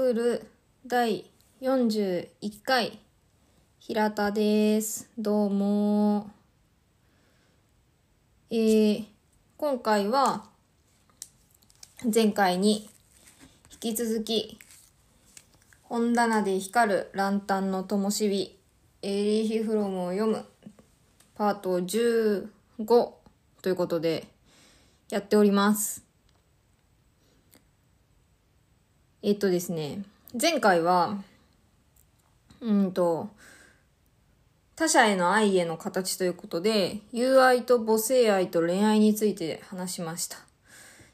クール第41回平田です。どうも。えー、今回は前回に引き続き本棚で光るランタンの灯火エーリーヒフロムを読むパート15ということでやっております。えっとですね、前回は、うんと、他者への愛への形ということで、友愛と母性愛と恋愛について話しました。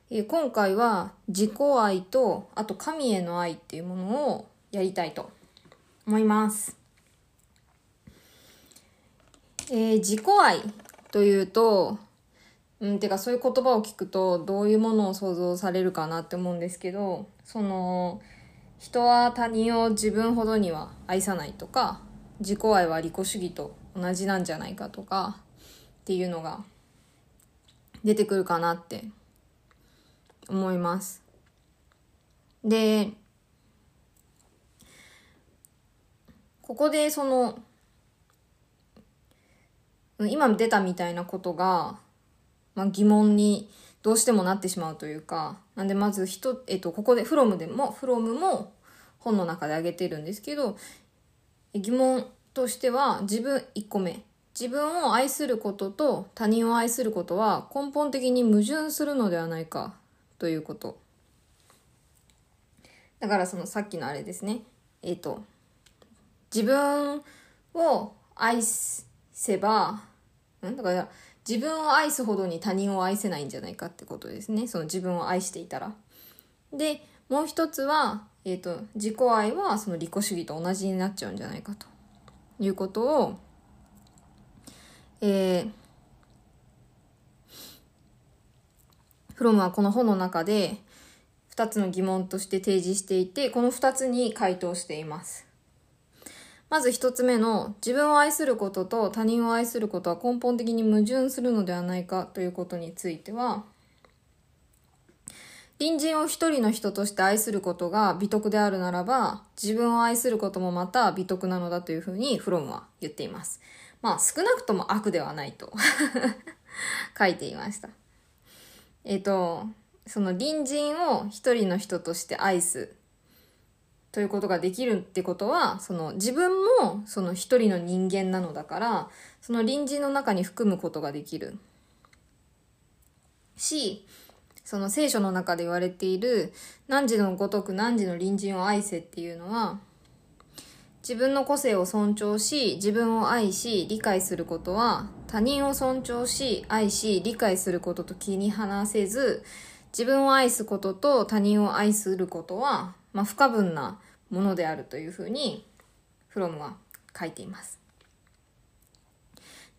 えー今回は自己愛と、あと神への愛っていうものをやりたいと思います。えー自己愛というと、うん、てかそういう言葉を聞くとどういうものを想像されるかなって思うんですけどその人は他人を自分ほどには愛さないとか自己愛は利己主義と同じなんじゃないかとかっていうのが出てくるかなって思います。でここでその今出たみたいなことがまあ、疑問にどうしてもなってしまうというかなんでまず人、えっと、ここでフロムでもフロムも本の中で挙げてるんですけど疑問としては自分1個目。自分を愛することと他人を愛することは根本的に矛盾するのではないかということ。だからそのさっきのあれですね。えっと自分を愛せばん？だから自分を愛すほどに他人を愛せないんじゃないかってことですね。その自分を愛していたら。でもう一つは、えー、と自己愛はその利己主義と同じになっちゃうんじゃないかということをえー、フロムはこの本の中で2つの疑問として提示していてこの2つに回答しています。まず一つ目の自分を愛することと他人を愛することは根本的に矛盾するのではないかということについては隣人を一人の人として愛することが美徳であるならば自分を愛することもまた美徳なのだというふうにフロムは言っています。まあ少なくとも悪ではないと 書いていました。えっ、とその隣人を一人の人として愛すということができるってことはその自分もその一人の人間なのだからその隣人の中に含むことができる。しその聖書の中で言われている「汝のごとく汝の隣人を愛せ」っていうのは自分の個性を尊重し自分を愛し理解することは他人を尊重し愛し理解することと気に離せず自分を愛すことと他人を愛することは、まあ、不可分なものであるというふうにフロムは書いています。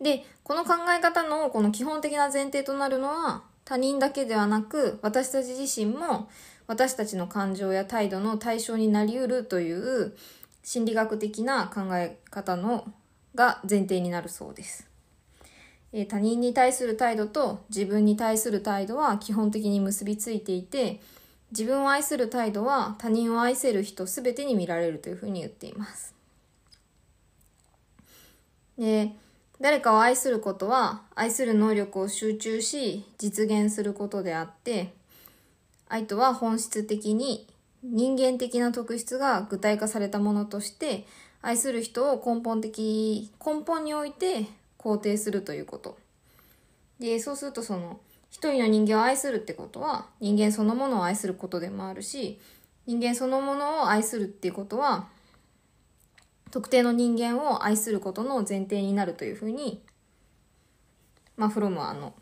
でこの考え方のこの基本的な前提となるのは他人だけではなく私たち自身も私たちの感情や態度の対象になりうるという心理学的な考え方のが前提になるそうです。え他人に対する態度と自分に対する態度は基本的に結びついていて自分を愛する態度は他人を愛せる人全てに見られるというふうに言っています。で誰かを愛することは愛する能力を集中し実現することであって愛とは本質的に人間的な特質が具体化されたものとして愛する人を根本的根本において肯定するということでそうするとその一人の人間を愛するってことは人間そのものを愛することでもあるし人間そのものを愛するっていうことは特定の人間を愛することの前提になるというふうにまあフロムはあの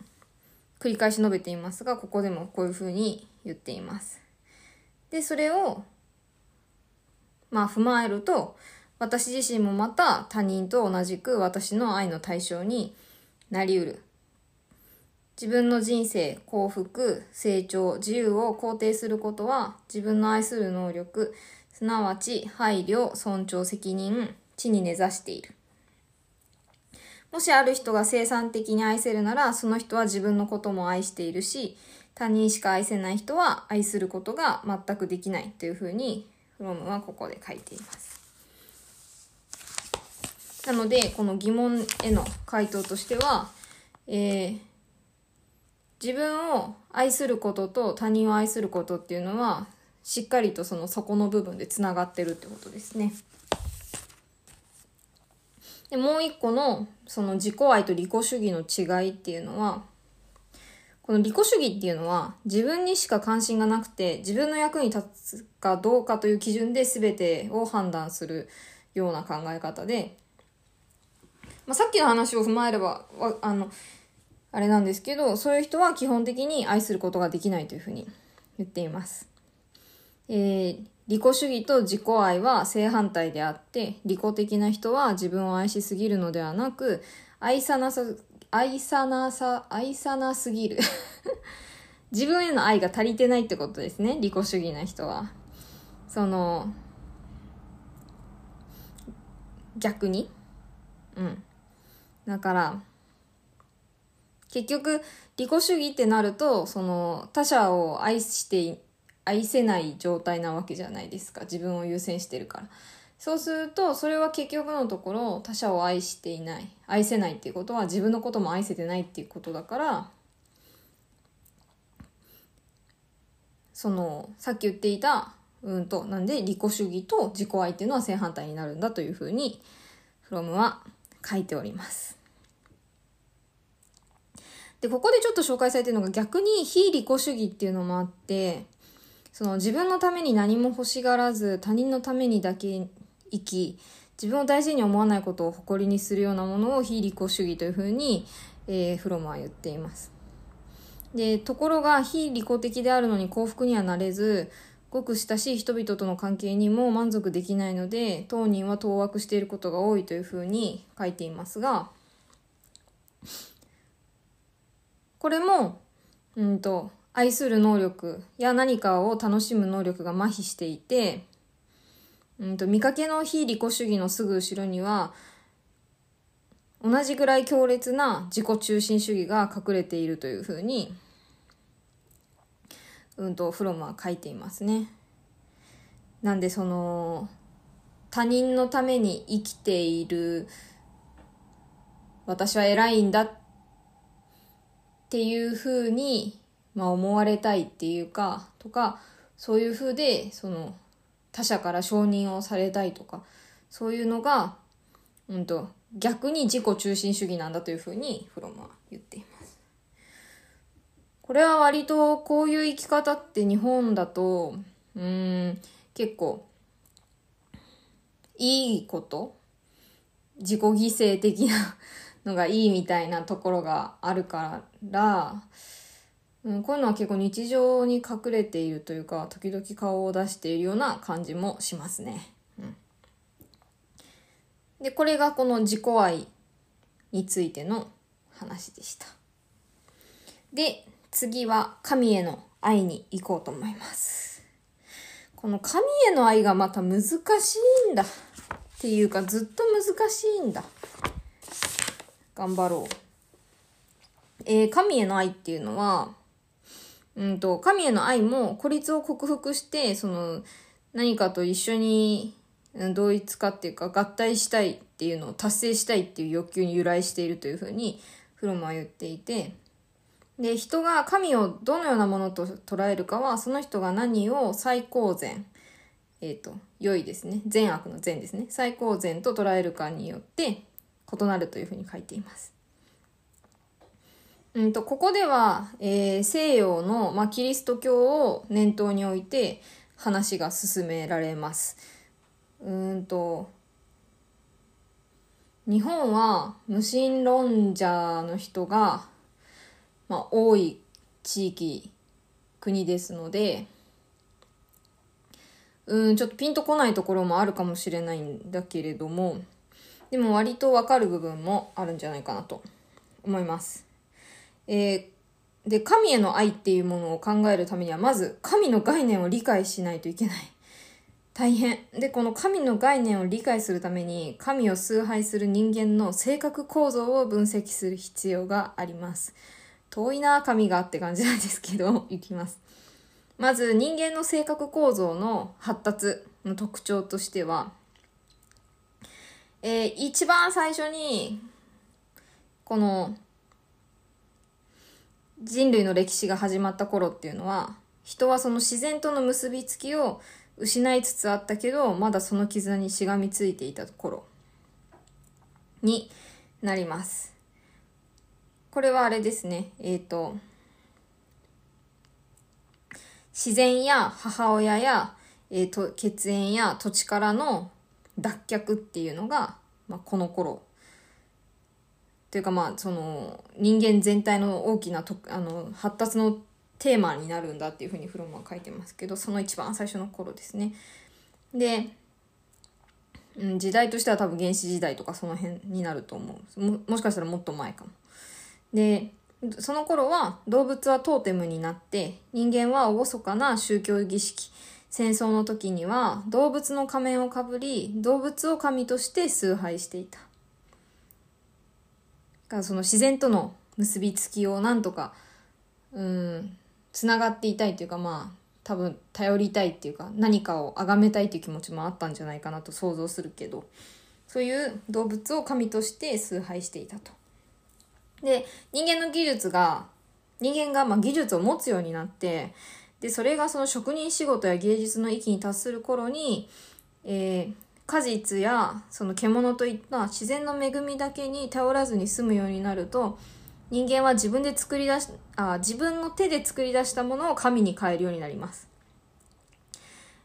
繰り返し述べていますがここでもこういうふうに言っています。でそれをまあ踏まえると私自身もまた他人と同じく私の愛の対象になりうる自分の人生幸福成長自由を肯定することは自分の愛する能力すなわち配慮尊重責任地に根ざしている。もしある人が生産的に愛せるならその人は自分のことも愛しているし他人しか愛せない人は愛することが全くできないというふうにフロムはここで書いています。なのでこの疑問への回答としては、えー、自分を愛することと他人を愛することっていうのはしっかりとその底の部分でつながってるってことですね。でもう一個のその自己愛と利己主義の違いっていうのはこの利己主義っていうのは自分にしか関心がなくて自分の役に立つかどうかという基準で全てを判断するような考え方で、まあ、さっきの話を踏まえればあのあれなんですけどそういう人は基本的に愛することができないというふうに言っています。えー、利己主義と自己愛は正反対であって利己的な人は自分を愛しすぎるのではなく愛さなさ愛さなさ、愛さなすぎる 自分への愛が足りてないってことですね。利己主義な人は。その、逆に。うん。だから、結局、利己主義ってなると、その、他者を愛して、愛せない状態なわけじゃないですか。自分を優先してるから。そうすると、それは結局のところ他者を愛していない。愛せないっていうことは自分のことも愛せてないっていうことだから、その、さっき言っていた、うんと、なんで利己主義と自己愛っていうのは正反対になるんだというふうに、フロムは書いております。で、ここでちょっと紹介されてるのが逆に非利己主義っていうのもあって、その自分のために何も欲しがらず他人のためにだけ生き自分を大事に思わないことを誇りにするようなものを非利己主義というふうに、えー、フロムは言っています。で、ところが非利己的であるのに幸福にはなれず、ごく親しい人々との関係にも満足できないので、当人は当惑していることが多いというふうに書いていますが、これも、うんと、愛する能力や何かを楽しむ能力が麻痺していて、うんと見かけの非利己主義のすぐ後ろには同じぐらい強烈な自己中心主義が隠れているというふうに、うんと、フロムは書いていますね。なんでその、他人のために生きている私は偉いんだっていうふうに、まあ、思われたいっていうか、とか、そういうふうで、その、他者から承認をされたいとか、そういうのが、うんと、逆に自己中心主義なんだというふうにフロムは言っています。これは割とこういう生き方って日本だと、うん、結構、いいこと？自己犠牲的なのがいいみたいなところがあるから、うん、こういうのは結構日常に隠れているというか、時々顔を出しているような感じもしますね。うん、で、これがこの自己愛についての話でした。で、次は神への愛に行こうと思います。この神への愛がまた難しいんだ。っていうかずっと難しいんだ。頑張ろう。えー、神への愛っていうのは、うんと、神への愛も孤立を克服して、その、何かと一緒に同一化っていうか合体したいっていうのを達成したいっていう欲求に由来しているというふうにフロムは言っていて、で、人が神をどのようなものと捉えるかは、その人が何を最高善、えっ、ー、と、良いですね。善悪の善ですね。最高善と捉えるかによって異なるというふうに書いています。うんと、ここでは、えー、西洋の、まあ、キリスト教を念頭に置いて話が進められます。うんと、日本は無神論者の人が、まあ、多い地域、国ですので、うん、ちょっとピンとこないところもあるかもしれないんだけれども、でも割とわかる部分もあるんじゃないかなと思います。えー、で、神への愛っていうものを考えるためには、まず神の概念を理解しないといけない。大変。で、この神の概念を理解するために、神を崇拝する人間の性格構造を分析する必要があります。遠いな、神がって感じなんですけど、いきます。まず、人間の性格構造の発達、の特徴としては、えー、一番最初に、この、人類の歴史が始まった頃っていうのは、人はその自然との結びつきを失いつつあったけど、まだその絆にしがみついていた頃になります。これはあれですね。えっ、ー、と、自然や母親や、えー、と血縁や土地からの脱却っていうのが、まあ、この頃というかまあその人間全体の大きなとあの発達のテーマになるんだっていうふうにフロムは書いてますけどその一番最初の頃ですね。で、うん、時代としては多分原始時代とかその辺になると思うももしかしたらもっと前かも。でその頃は動物はトーテムになって人間は厳かな宗教儀式戦争の時には動物の仮面をかぶり動物を神として崇拝していたからその自然との結びつきをなんとかうんつながっていたいというかまあ多分頼りたいっていうか何かを崇めたいという気持ちもあったんじゃないかなと想像するけどそういう動物を神として崇拝していたと。で人間の技術が人間がま技術を持つようになってでそれがその職人仕事や芸術の域に達する頃に、えー、果実やその獣といった自然の恵みだけに頼らずに済むようになると人間は自分で作り出しあ自分の手で作り出したものを神に変えるようになります。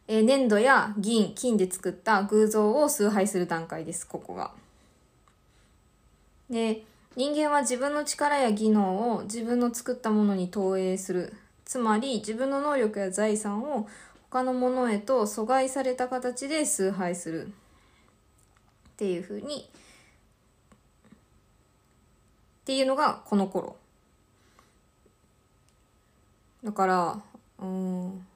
えー、粘土や銀、金で作った偶像を崇拝する段階です、ここが。で、人間は自分の力や技能を自分の作ったものに投影する。つまり自分の能力や財産を他のものへと阻害された形で崇拝する。っていうふうに。っていうのがこの頃。だからうん。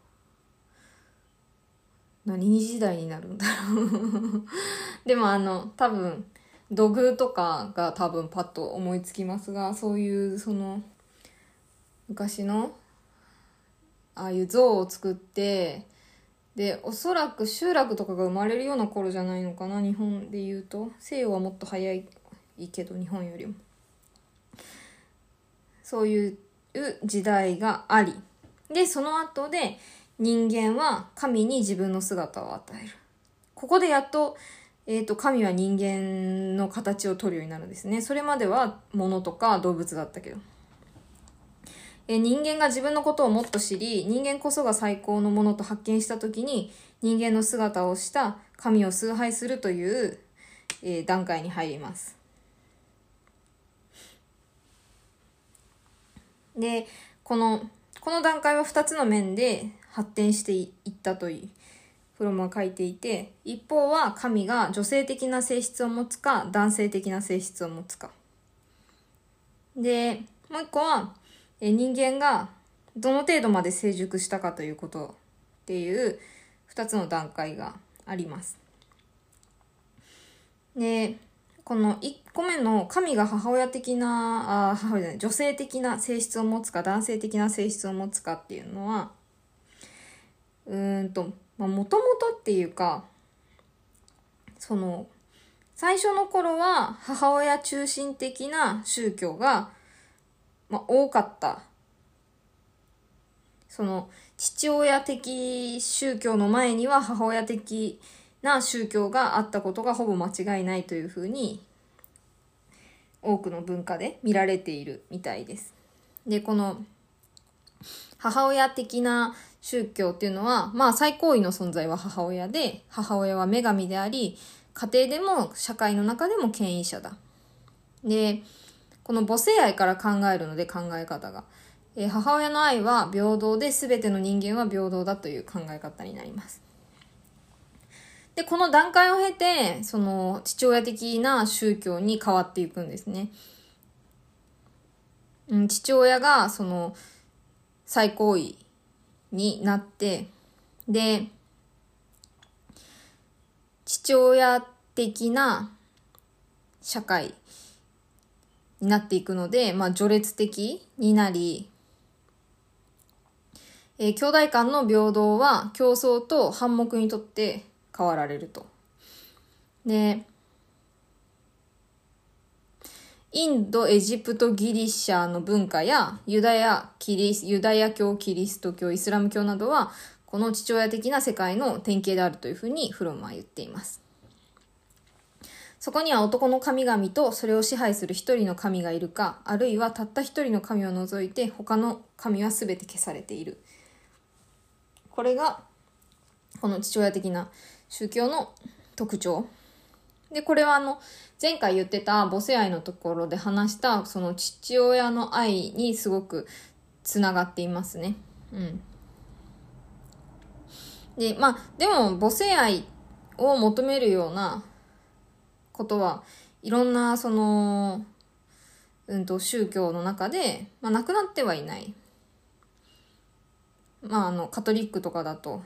何時代になるんだろう。でもあの多分土偶とかが多分パッと思いつきますがそういうその昔のああいう像を作ってでおそらく集落とかが生まれるような頃じゃないのかな日本で言うと。西洋はもっと早いけど日本よりも。そういう時代があり。でその後で人間は神に自分の姿を与える。ここでやっと,、えーと、神は人間の形を取るようになるんですね。それまでは物とか動物だったけど。え人間が自分のことをもっと知り人間こそが最高のものと発見した時に人間の姿をした神を崇拝するという、えー、段階に入ります。でこのこの段階は2つの面で発展していったというフロムは書いていて一方は神が女性的な性質を持つか男性的な性質を持つか。でもう一個はえ人間がどの程度まで成熟したかということっていう2つの段階があります。でこの1個目の神が母親的なあ母親じゃない女性的な性質を持つか男性的な性質を持つかっていうのはうんともともとっていうかその最初の頃は母親中心的な宗教がまあ、多かった。その、父親的宗教の前には母親的な宗教があったことがほぼ間違いないというふうに、多くの文化で見られているみたいです。で、この、母親的な宗教っていうのは、まあ最高位の存在は母親で、母親は女神であり、家庭でも社会の中でも権威者だ。で、この母性愛から考えるので考え方が。えー、母親の愛は平等で全ての人間は平等だという考え方になります。で、この段階を経て、その父親的な宗教に変わっていくんですね。うん、父親がその最高位になって、で、父親的な社会になっていくので、まあ、序列的になり、えー、兄弟間の平等は競争と反目にとって変わられると。で、インド、エジプト、ギリシャの文化やユダヤ、キリス、ユダヤ教、キリスト教、イスラム教などは、この父親的な世界の典型であるというふうにフロムは言っています。そこには男の神々とそれを支配する一人の神がいるか、あるいはたった一人の神を除いて他の神は全て消されている。これが、この父親的な宗教の特徴。で、これはあの、前回言ってた母性愛のところで話したその父親の愛にすごくつながっていますね。うん。で、まあ、でも母性愛を求めるようなことはいろんなその、うんと宗教の中で、まあ、なくなってはいない。まあ、あの、カトリックとかだと、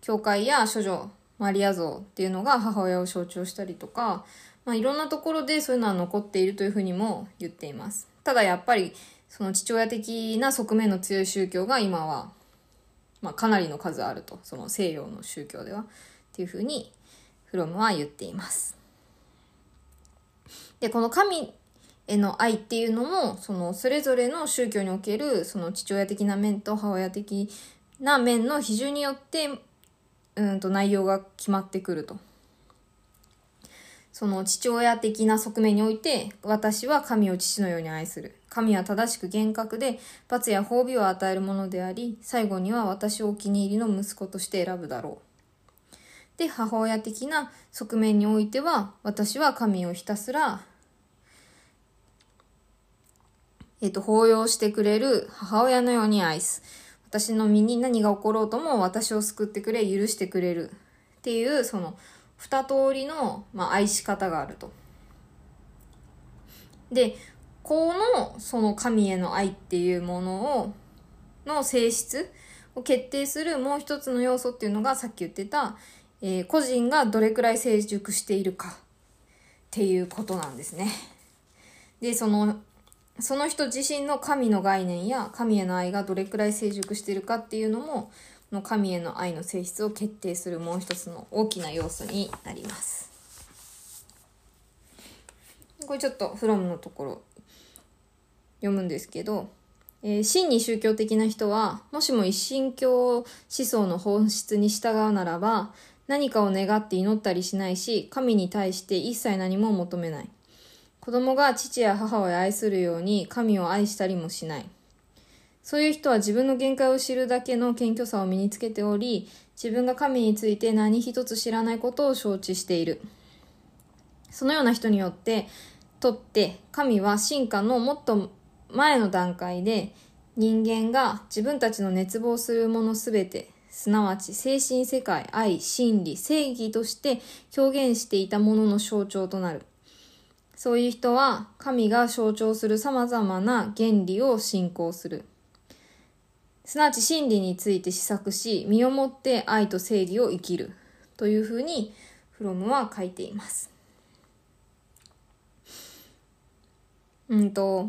教会や処女、マリア像っていうのが母親を象徴したりとか、まあ、いろんなところでそういうのは残っているというふうにも言っています。ただやっぱり、その父親的な側面の強い宗教が今は、まあ、かなりの数あると。その西洋の宗教では。っていうふうに、フロムは言っています。で、この神への愛っていうのも、そのそれぞれの宗教における、その父親的な面と母親的な面の比重によって、うんと内容が決まってくると。その父親的な側面において、私は神を父のように愛する。神は正しく厳格で、罰や褒美を与えるものであり、最後には私をお気に入りの息子として選ぶだろう。で、母親的な側面においては、私は神をひたすらえっ、ー、と、抱擁してくれる母親のように愛す。私の身に何が起ころうとも私を救ってくれ、許してくれる。っていう、その、二通りの、まあ、愛し方があると。で、この、その神への愛っていうものを、の性質を決定するもう一つの要素っていうのがさっき言ってた、えー、個人がどれくらい成熟しているかっていうことなんですね。で、そのその人自身の神の概念や神への愛がどれくらい成熟しているかっていうのもの神への愛の性質を決定するもう一つの大きな要素になります。これちょっとフロムのところ読むんですけど、えー、真に宗教的な人は、もしも一神教思想の本質に従うならば、何かを願って祈ったりしないし、神に対して一切何も求めない。子供が父や母を愛するように神を愛したりもしない。そういう人は自分の限界を知るだけの謙虚さを身につけており、自分が神について何一つ知らないことを承知している。そのような人によって、とって神は進化のもっと前の段階で人間が自分たちの熱望するものすべて、すなわち精神世界、愛、真理、正義として表現していたものの象徴となる。そういう人は神が象徴する様々な原理を信仰する。すなわち真理について試作し、身をもって愛と正義を生きる。というふうに、フロムは書いています。うんと、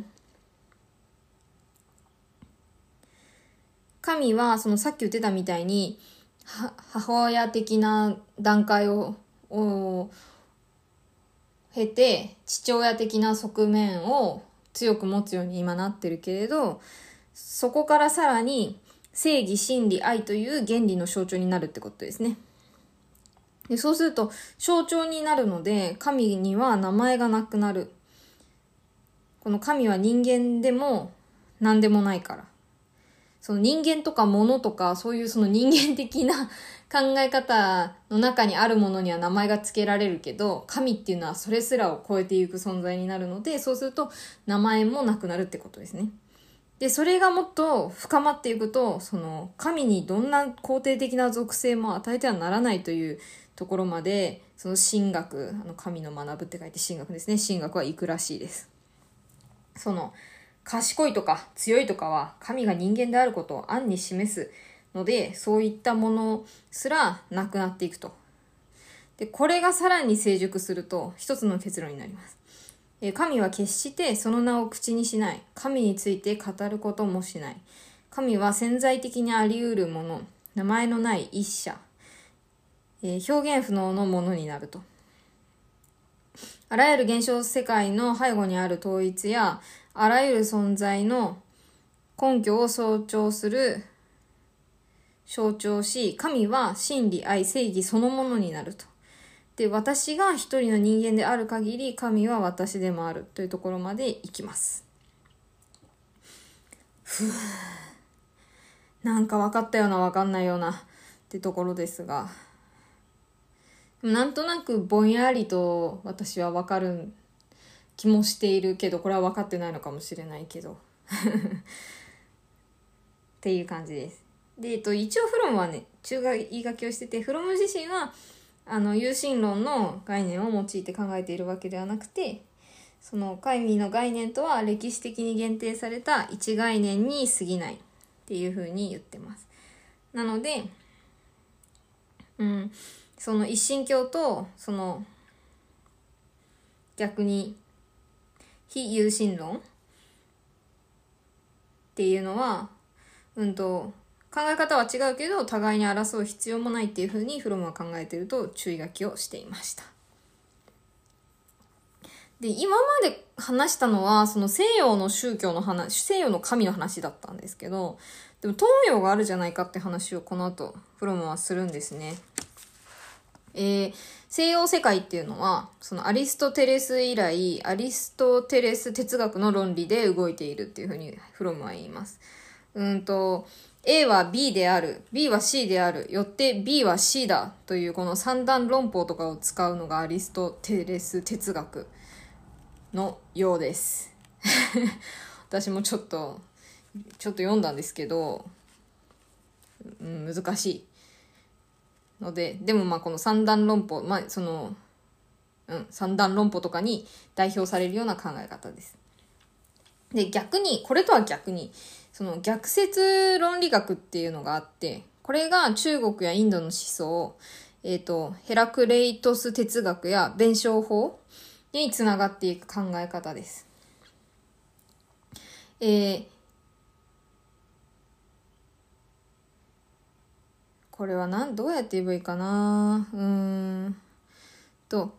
神は、そのさっき言ってたみたいに、母親的な段階を、を経て父親的な側面を強く持つように今なってるけれどそこからさらに正義真理愛という原理の象徴になるってことですね。でそうすると象徴になるので神には名前がなくなる。この神は人間でも何でもないから。その人間とか物とかそういうその人間的な考え方の中にあるものには名前が付けられるけど、神っていうのはそれすらを超えていく存在になるので、そうすると名前もなくなるってことですね。で、それがもっと深まっていくと、その神にどんな肯定的な属性も与えてはならないというところまで、その神学、あの神の学ぶって書いて神学ですね。神学は行くらしいです。その、賢いとか強いとかは神が人間であることを暗に示すので、そういったものすらなくなっていくと。で、これがさらに成熟すると、一つの結論になります。神は決してその名を口にしない。神について語ることもしない。神は潜在的にあり得るもの、名前のない一者。えー、表現不能のものになると。あらゆる現象世界の背後にある統一や、あらゆる存在の根拠を象徴する、象徴し、神は真理、愛、正義そのものになると。で、私が一人の人間である限り、神は私でもあるというところまでいきます。ふぅ。なんか分かったような分かんないようなってところですが。なんとなくぼんやりと私は分かる気もしているけど、これは分かってないのかもしれないけど。っていう感じです。で、えっと、一応フロムはね、中学言い書きをしてて、フロム自身は、あの、有神論の概念を用いて考えているわけではなくて、その神の概念とは歴史的に限定された一概念に過ぎないっていうふうに言ってます。なので、うん、その一神教と、その、逆に、非有神論っていうのは、うんと、考え方は違うけど、互いに争う必要もないっていうふうにフロムは考えてると注意書きをしていました。で、今まで話したのは、その西洋の宗教の話、西洋の神の話だったんですけど、でも東洋があるじゃないかって話をこの後、フロムはするんですね。えー、西洋世界っていうのは、そのアリストテレス以来、アリストテレス哲学の論理で動いているっていうふうにフロムは言います。うんと、A は B である、B は C である、よって B は C だというこの三段論法とかを使うのがアリストテレス哲学のようです。私もちょっと、ちょっと読んだんですけど、うん、難しい。ので、でもまあこの三段論法、まあその、うん、三段論法とかに代表されるような考え方です。で、逆に、これとは逆に、その逆説論理学っていうのがあって、これが中国やインドの思想、えっ、ー、と、ヘラクレイトス哲学や弁証法につながっていく考え方です。えー、これはなん、どうやって言えばいいかな？うーんと、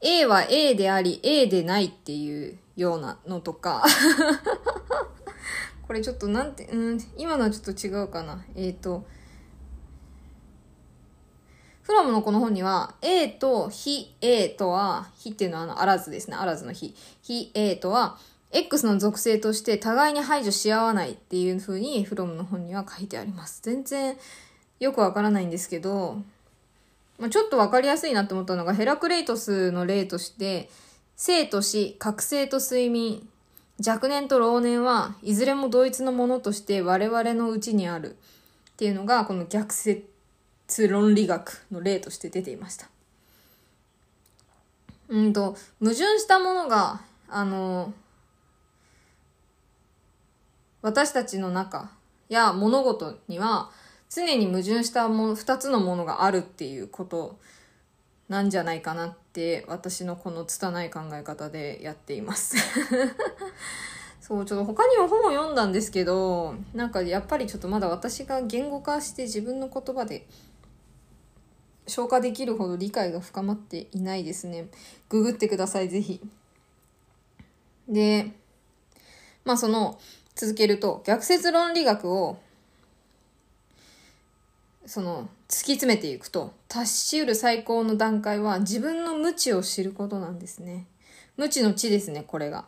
A は A であり A でないっていうようなのとか これちょっとなんて、うん、今のはちょっと違うかな。えっ、ー、と、フロムのこの本には、A と非 A とは、非っていうのはあの、あらずですね。あらずの非。非 A とは、X の属性として互いに排除し合わないっていう風にフロムの本には書いてあります。全然よくわからないんですけど、まあ、ちょっとわかりやすいなって思ったのがヘラクレイトスの例として、生と死、覚醒と睡眠、若年と老年はいずれも同一のものとして我々のうちにあるっていうのがこの逆説論理学の例として出ていました。うんと、矛盾したものが、あの、私たちの中や物事には常に矛盾したもの、二つのものがあるっていうことなんじゃないかなって私のこの拙い考え方でやっています そう、ちょっと他にも本を読んだんですけど、なんかやっぱりちょっとまだ私が言語化して自分の言葉で消化できるほど理解が深まっていないですね。ググってください、ぜひ。で、まあその、続けると、逆説論理学を、その、突き詰めていくと、達しうる最高の段階は自分の無知を知ることなんですね。無知の知ですね、これが。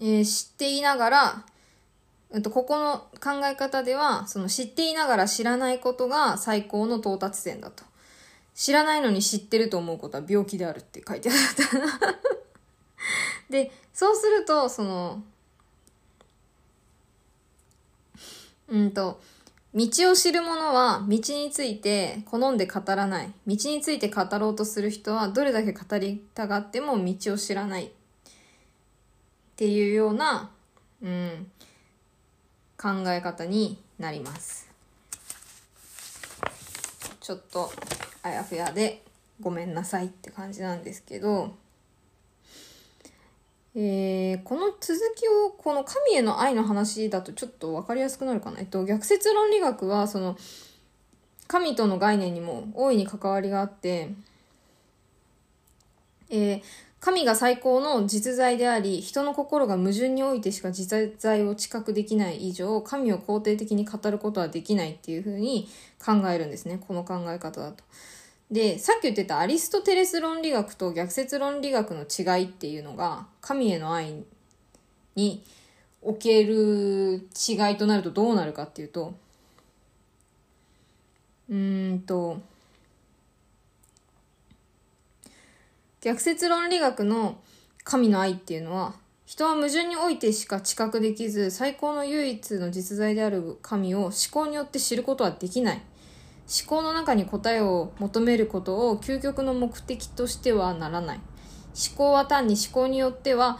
えー、知っていながら、うんと、ここの考え方では、その知っていながら知らないことが最高の到達点だと。知らないのに知ってると思うことは病気であるって書いてあった で、そうすると、その、うんと、道を知る者は道について好んで語らない。道について語ろうとする人はどれだけ語りたがっても道を知らない。っていうような、うん、考え方になります。ちょっとあやふやでごめんなさいって感じなんですけど、えー、この続きを、この神への愛の話だとちょっと分かりやすくなるかな？えっと、逆説論理学は、その、神との概念にも大いに関わりがあって、えー、神が最高の実在であり、人の心が矛盾においてしか実在を知覚できない以上、神を肯定的に語ることはできないっていうふうに考えるんですね。この考え方だと。で、さっき言ってたアリストテレス論理学と逆説論理学の違いっていうのが、神への愛における違いとなるとどうなるかっていうと、うんと、逆説論理学の神の愛っていうのは、人は矛盾においてしか知覚できず、最高の唯一の実在である神を思考によって知ることはできない。思考の中に答えを求めることを究極の目的としてはならない。思考は単に思考によっては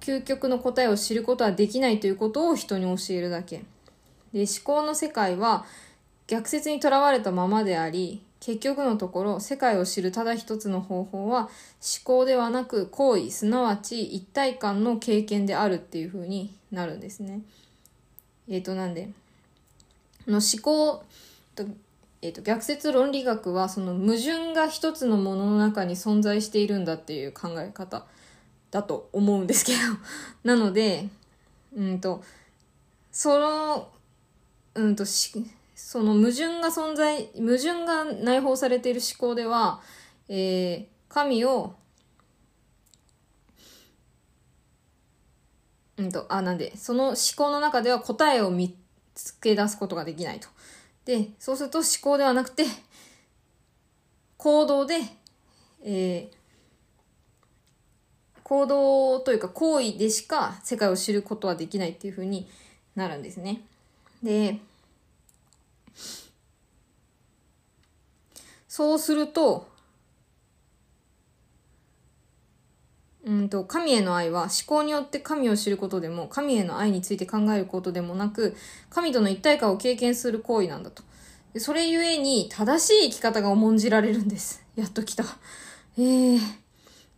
究極の答えを知ることはできないということを人に教えるだけ。で思考の世界は逆説にとらわれたままであり、結局のところ、世界を知るただ一つの方法は、思考ではなく行為、すなわち一体感の経験であるっていう風になるんですね。えっ、ー、と、なんで、の思考、え、ー、と、逆説論理学は、その矛盾が一つのものの中に存在しているんだっていう考え方だと思うんですけど なので、うんと、その、うんと、その矛盾が存在、矛盾が内包されている思考では、えー、神を、うんと、あ、なんで、その思考の中では答えを見つけ出すことができないと。で、そうすると思考ではなくて、行動で、えー、行動というか行為でしか世界を知ることはできないっていうふうになるんですね。で、そうすると、うんと、神への愛は思考によって神を知ることでも、神への愛について考えることでもなく、神との一体感を経験する行為なんだと。でそれゆえに、正しい生き方が重んじられるんです。やっと来た。ええー、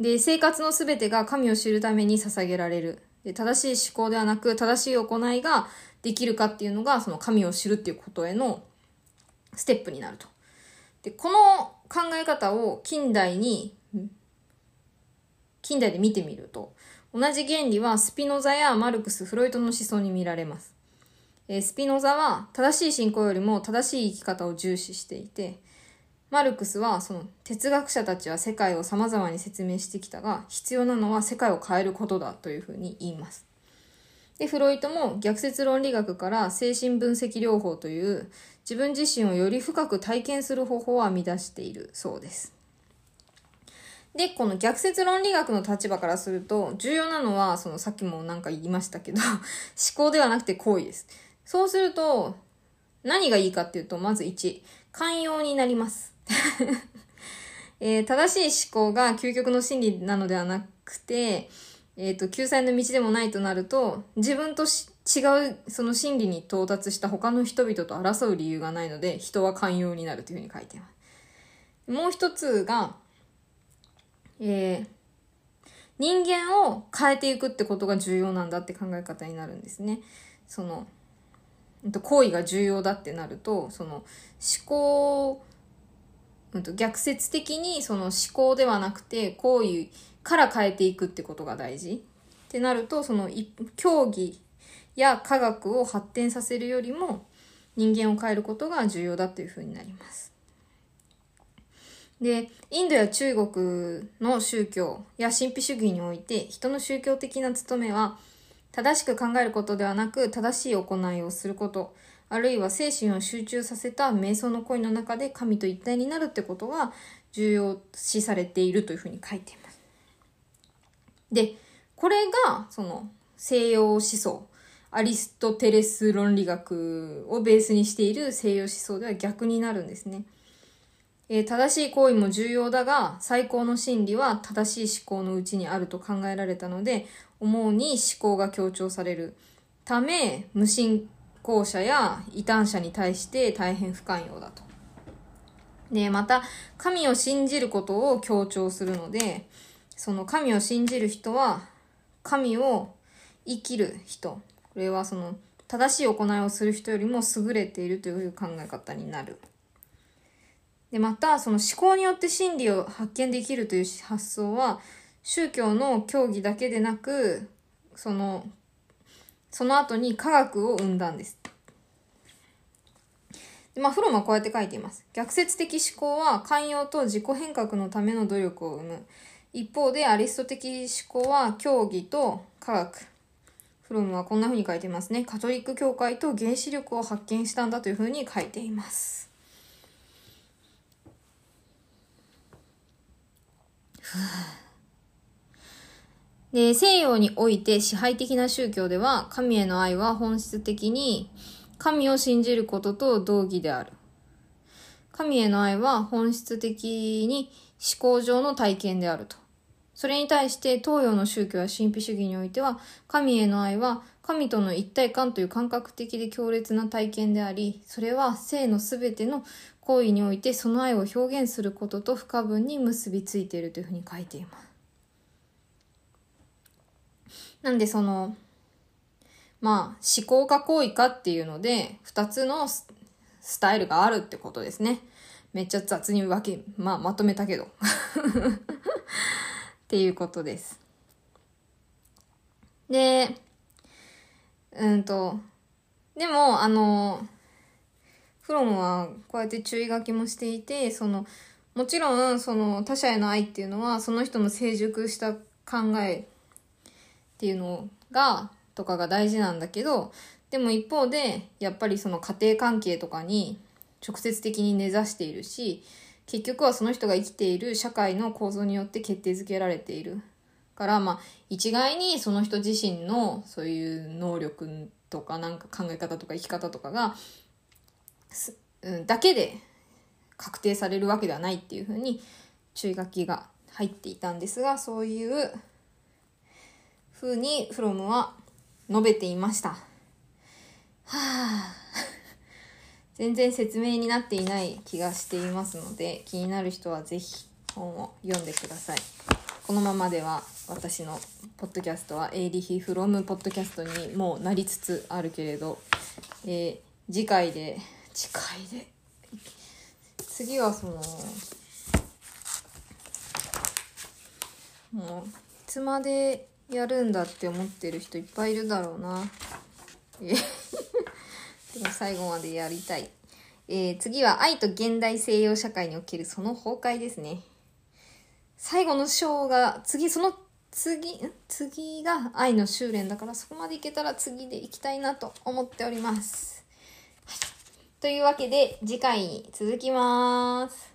で、生活のすべてが神を知るために捧げられる。で、正しい思考ではなく、正しい行いができるかっていうのが、その神を知るっていうことへのステップになると。で、この考え方を近代に、近代で見てみると、同じ原理はスピノザやマルクス、フロイトの思想に見られます。えー、スピノザは正しい信仰よりも正しい生き方を重視していて、マルクスはその哲学者たちは世界を様々に説明してきたが、必要なのは世界を変えることだというふうに言います。で、フロイトも逆説論理学から精神分析療法という自分自身をより深く体験する方法を編み出しているそうです。で、この逆説論理学の立場からすると、重要なのは、そのさっきもなんか言いましたけど、思考ではなくて行為です。そうすると、何がいいかっていうと、まず1、寛容になります。えー、正しい思考が究極の真理なのではなくて、えっ、ー、と、救済の道でもないとなると、自分と違うその真理に到達した他の人々と争う理由がないので、人は寛容になるというふうに書いてます。もう一つが、えー、人間を変えていくってことが重要なんだって考え方になるんですね。その、行為が重要だってなると、その思考、うん、と逆説的にその思考ではなくて行為から変えていくってことが大事ってなるとその競技や科学を発展させるよりも人間を変えることが重要だというふうになります。で、インドや中国の宗教や神秘主義において人の宗教的な務めは正しく考えることではなく正しい行いをすること、あるいは精神を集中させた瞑想の恋の中で神と一体になるってことが重要視されているというふうに書いています。で、これが、その、西洋思想、アリストテレス論理学をベースにしている西洋思想では逆になるんですね。えー、正しい行為も重要だが、最高の真理は正しい思考のうちにあると考えられたので、思うに思考が強調される。ため、無信仰者や異端者に対して大変不寛容だと。で、また、神を信じることを強調するので、その神を信じる人は神を生きる人。これはその正しい行いをする人よりも優れているという考え方になる。でまたその思考によって真理を発見できるという発想は宗教の教義だけでなくそのその後に科学を生んだんですでまあ、フロムはこうやって書いています。逆説的思考は寛容と自己変革のための努力を生む。一方でアリスト的思考は教義と科学。フロムはこんな風に書いてますね。カトリック教会と原子力を発見したんだという風に書いています。で西洋において支配的な宗教では神への愛は本質的に神を信じることと同義である。神への愛は本質的に思考上の体験であると。それに対して東洋の宗教や神秘主義においては、神への愛は神との一体感という感覚的で強烈な体験であり、それは性のすべての行為においてその愛を表現することと不可分に結びついているというふうに書いています。なんでその、まあ、思考か行為かっていうので、二つのスタイルがあるってことですね。めっちゃ雑に分け、まあ、まとめたけど。っていうことです。で、うんと、でも、あの、フロムはこうやって注意書きもしていて、その、もちろん、その他者への愛っていうのは、その人の成熟した考えっていうのが、とかが大事なんだけど、でも一方で、やっぱりその家庭関係とかに直接的に根ざしているし、結局はその人が生きている社会の構造によって決定づけられている。から、まあ、一概にその人自身のそういう能力とかなんか考え方とか生き方とかが、うん、だけで確定されるわけではないっていうふうに注意書きが入っていたんですが、そういうふうにフロムは述べていました。はあ、全然説明になっていない気がしていますので、気になる人はぜひ本を読んでください。このままでは私のポッドキャストはエイリヒフロムポッドキャストにもうなりつつあるけれど、えー、次回で、次回で、次はその、もう、いつまでやるんだって思ってる人いっぱいいるだろうな。でも最後までやりたい。えー、次は愛と現代西洋社会におけるその崩壊ですね。最後の章が、次、その次、次が愛の修練だからそこまでいけたら次でいきたいなと思っております。というわけで次回に続きます。